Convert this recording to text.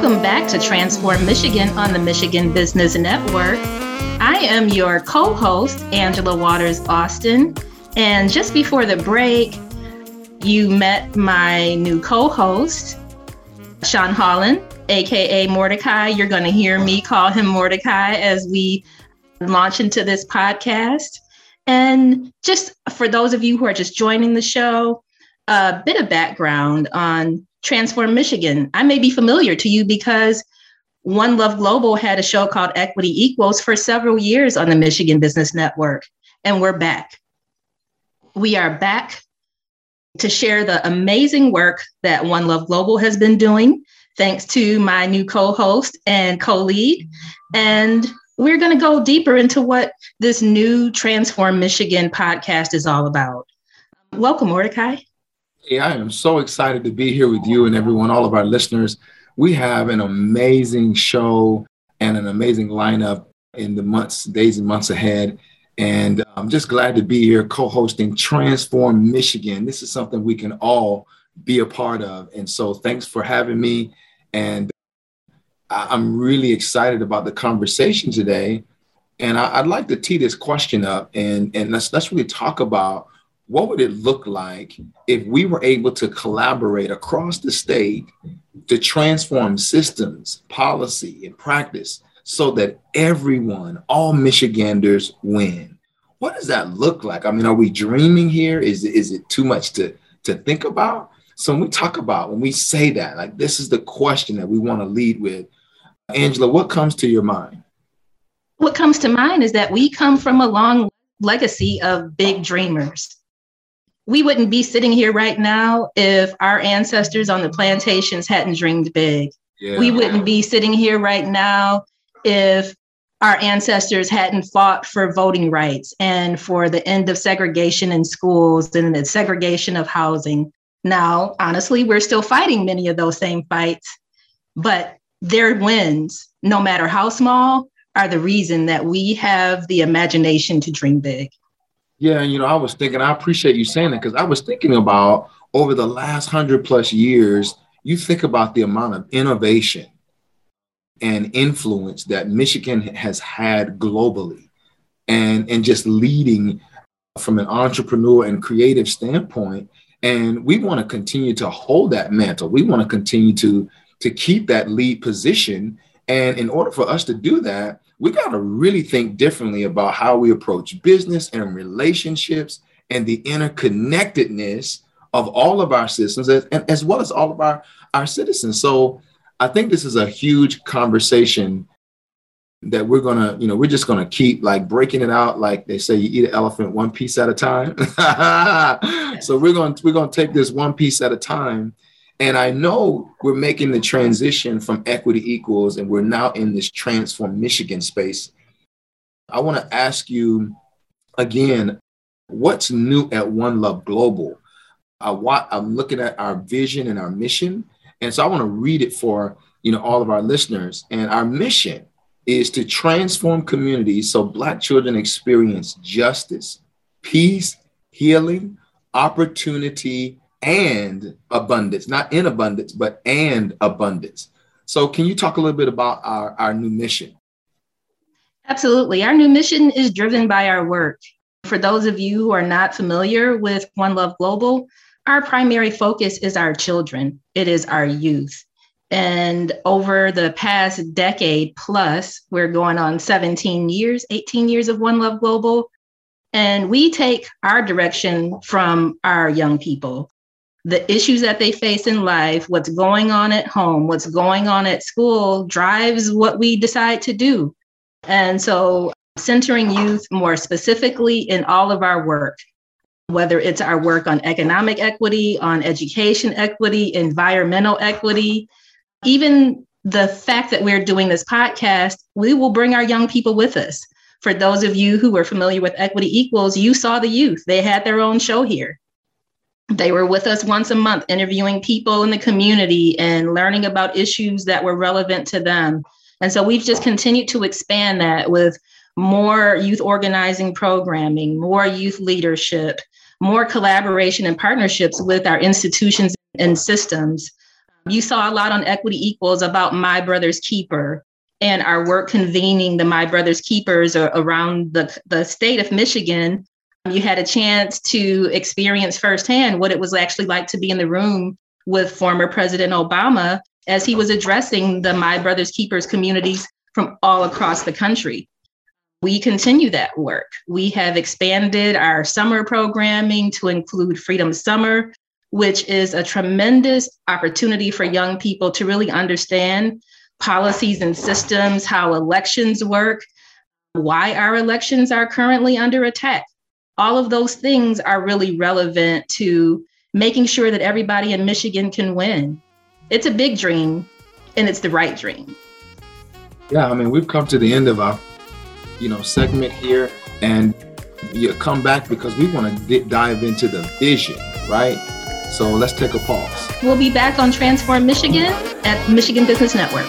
Welcome back to Transform Michigan on the Michigan Business Network. I am your co host, Angela Waters Austin. And just before the break, you met my new co host, Sean Holland, aka Mordecai. You're going to hear me call him Mordecai as we launch into this podcast. And just for those of you who are just joining the show, a bit of background on Transform Michigan. I may be familiar to you because One Love Global had a show called Equity Equals for several years on the Michigan Business Network, and we're back. We are back to share the amazing work that One Love Global has been doing, thanks to my new co host and co lead. And we're going to go deeper into what this new Transform Michigan podcast is all about. Welcome, Mordecai. Hey, I am so excited to be here with you and everyone, all of our listeners. We have an amazing show and an amazing lineup in the months, days, and months ahead. And uh, I'm just glad to be here co hosting Transform Michigan. This is something we can all be a part of. And so thanks for having me. And uh, I'm really excited about the conversation today. And I'd like to tee this question up and, and let's, let's really talk about what would it look like if we were able to collaborate across the state to transform systems, policy, and practice so that everyone, all Michiganders win. What does that look like? I mean, are we dreaming here? Is, is it too much to, to think about? So when we talk about, when we say that, like this is the question that we want to lead with. Angela, what comes to your mind? What comes to mind is that we come from a long legacy of big dreamers. We wouldn't be sitting here right now if our ancestors on the plantations hadn't dreamed big. Yeah. We wouldn't be sitting here right now if our ancestors hadn't fought for voting rights and for the end of segregation in schools and the segregation of housing. Now, honestly, we're still fighting many of those same fights, but their wins, no matter how small, are the reason that we have the imagination to dream big. Yeah, and you know, I was thinking, I appreciate you saying that because I was thinking about over the last hundred plus years, you think about the amount of innovation and influence that Michigan has had globally and, and just leading from an entrepreneur and creative standpoint. And we want to continue to hold that mantle. We want to continue to, to keep that lead position. And in order for us to do that, we got to really think differently about how we approach business and relationships and the interconnectedness of all of our systems as, as well as all of our, our citizens. So I think this is a huge conversation that we're gonna, you know, we're just gonna keep like breaking it out, like they say, you eat an elephant one piece at a time. so we're gonna we're gonna take this one piece at a time. And I know we're making the transition from equity equals, and we're now in this transform Michigan space. I want to ask you again, what's new at One Love Global? I want, I'm looking at our vision and our mission, and so I want to read it for you know all of our listeners. And our mission is to transform communities so Black children experience justice, peace, healing, opportunity, and abundance, not in abundance, but and abundance. So, can you talk a little bit about our, our new mission? Absolutely. Our new mission is driven by our work. For those of you who are not familiar with One Love Global, our primary focus is our children, it is our youth. And over the past decade plus, we're going on 17 years, 18 years of One Love Global. And we take our direction from our young people. The issues that they face in life, what's going on at home, what's going on at school drives what we decide to do. And so, centering youth more specifically in all of our work whether it's our work on economic equity, on education equity, environmental equity, even the fact that we're doing this podcast, we will bring our young people with us. For those of you who are familiar with Equity Equals, you saw the youth. They had their own show here. They were with us once a month, interviewing people in the community and learning about issues that were relevant to them. And so we've just continued to expand that with more youth organizing programming, more youth leadership, more collaboration and partnerships with our institutions and systems. You saw a lot on Equity Equals about My Brother's Keeper and our work convening the My Brother's Keepers around the, the state of Michigan. You had a chance to experience firsthand what it was actually like to be in the room with former President Obama as he was addressing the My Brother's Keepers communities from all across the country. We continue that work. We have expanded our summer programming to include Freedom Summer, which is a tremendous opportunity for young people to really understand policies and systems, how elections work, why our elections are currently under attack. All of those things are really relevant to making sure that everybody in Michigan can win. It's a big dream and it's the right dream. Yeah, I mean, we've come to the end of our, you know, segment here and you come back because we want to dive into the vision, right? So let's take a pause. We'll be back on Transform Michigan at Michigan Business Network.